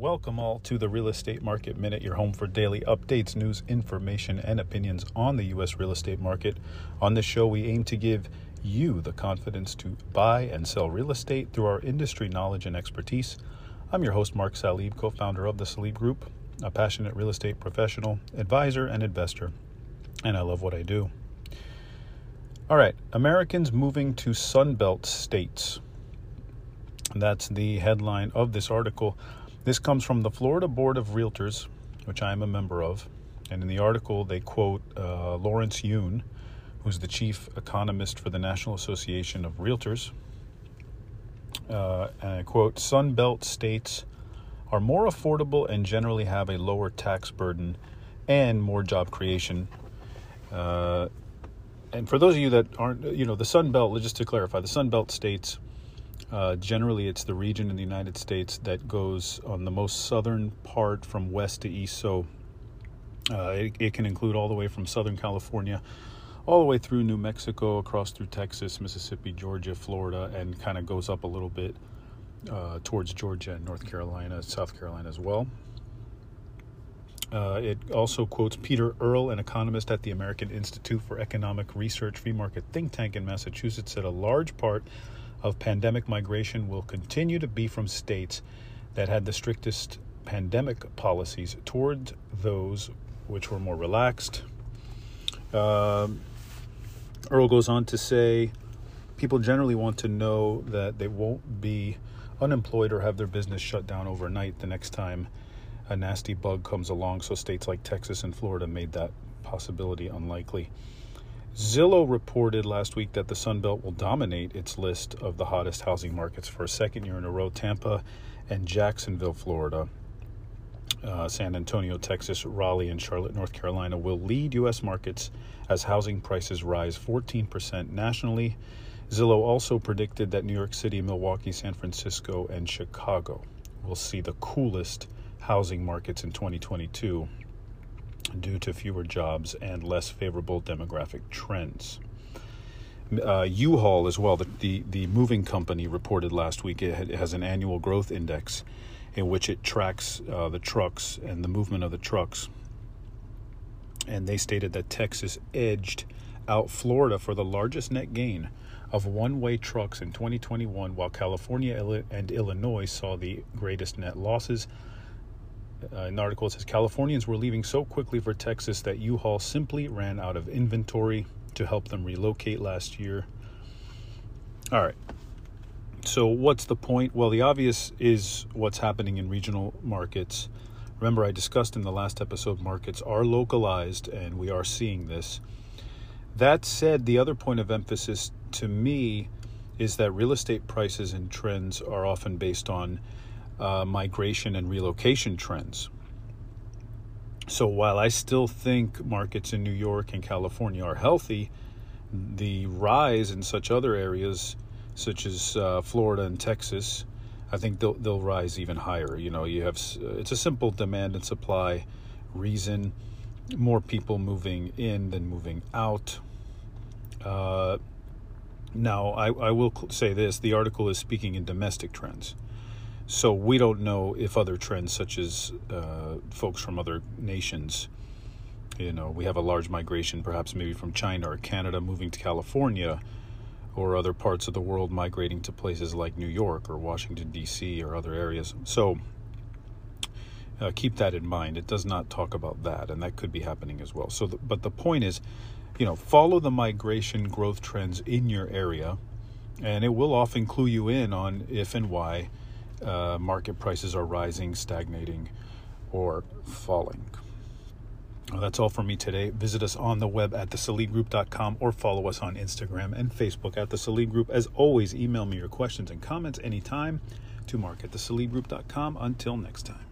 Welcome all to the Real Estate Market Minute, your home for daily updates, news, information, and opinions on the U.S. real estate market. On this show, we aim to give you the confidence to buy and sell real estate through our industry knowledge and expertise. I'm your host, Mark Salib, co founder of the Salib Group, a passionate real estate professional, advisor, and investor, and I love what I do. All right, Americans moving to Sunbelt states. That's the headline of this article. This comes from the Florida Board of Realtors, which I am a member of. And in the article, they quote uh, Lawrence Yun, who's the chief economist for the National Association of Realtors. Uh, and I quote Sun Belt states are more affordable and generally have a lower tax burden and more job creation. Uh, and for those of you that aren't, you know, the Sun Belt, just to clarify, the Sun Belt states uh, generally, it's the region in the United States that goes on the most southern part from west to east. So uh, it, it, can include all the way from Southern California, all the way through New Mexico, across through Texas, Mississippi, Georgia, Florida, and kind of goes up a little bit uh, towards Georgia and North Carolina, South Carolina as well. Uh, it also quotes Peter Earle, an economist at the American Institute for Economic Research free market think tank in Massachusetts, said a large part of pandemic migration will continue to be from states that had the strictest pandemic policies toward those which were more relaxed. Uh, Earle goes on to say people generally want to know that they won't be unemployed or have their business shut down overnight the next time a nasty bug comes along. So, states like Texas and Florida made that possibility unlikely. Zillow reported last week that the Sun Belt will dominate its list of the hottest housing markets for a second year in a row. Tampa and Jacksonville, Florida, uh, San Antonio, Texas, Raleigh, and Charlotte, North Carolina will lead U.S. markets as housing prices rise 14% nationally. Zillow also predicted that New York City, Milwaukee, San Francisco, and Chicago will see the coolest housing markets in 2022 due to fewer jobs and less favorable demographic trends. Uh, U-Haul as well, the, the, the moving company reported last week it, has an annual growth index in which it tracks uh, the trucks and the movement of the trucks. And they stated that Texas edged out Florida for the largest net gain of one way trucks in 2021, while California and Illinois saw the greatest net losses uh, an article says Californians were leaving so quickly for Texas that U-Haul simply ran out of inventory to help them relocate last year. All right. So what's the point? Well, the obvious is what's happening in regional markets. Remember, I discussed in the last episode markets are localized, and we are seeing this. That said, the other point of emphasis to me is that real estate prices and trends are often based on uh, migration and relocation trends. So while I still think markets in New York and California are healthy, the rise in such other areas, such as uh, Florida and Texas, I think they'll they'll rise even higher. You know, you have it's a simple demand and supply reason. More people moving in than moving out. Uh, now, I, I will say this: the article is speaking in domestic trends. So we don't know if other trends, such as uh, folks from other nations, you know, we have a large migration, perhaps maybe from China or Canada moving to California, or other parts of the world migrating to places like New York or Washington, D.C., or other areas. So uh, keep that in mind. It does not talk about that, and that could be happening as well. So, the, but the point is, you know, follow the migration growth trends in your area, and it will often clue you in on if and why uh, market prices are rising, stagnating, or falling. Well, that's all for me today. Visit us on the web at thesalibgroup.com or follow us on Instagram and Facebook at the Salib Group. As always, email me your questions and comments anytime to mark at. Until next time.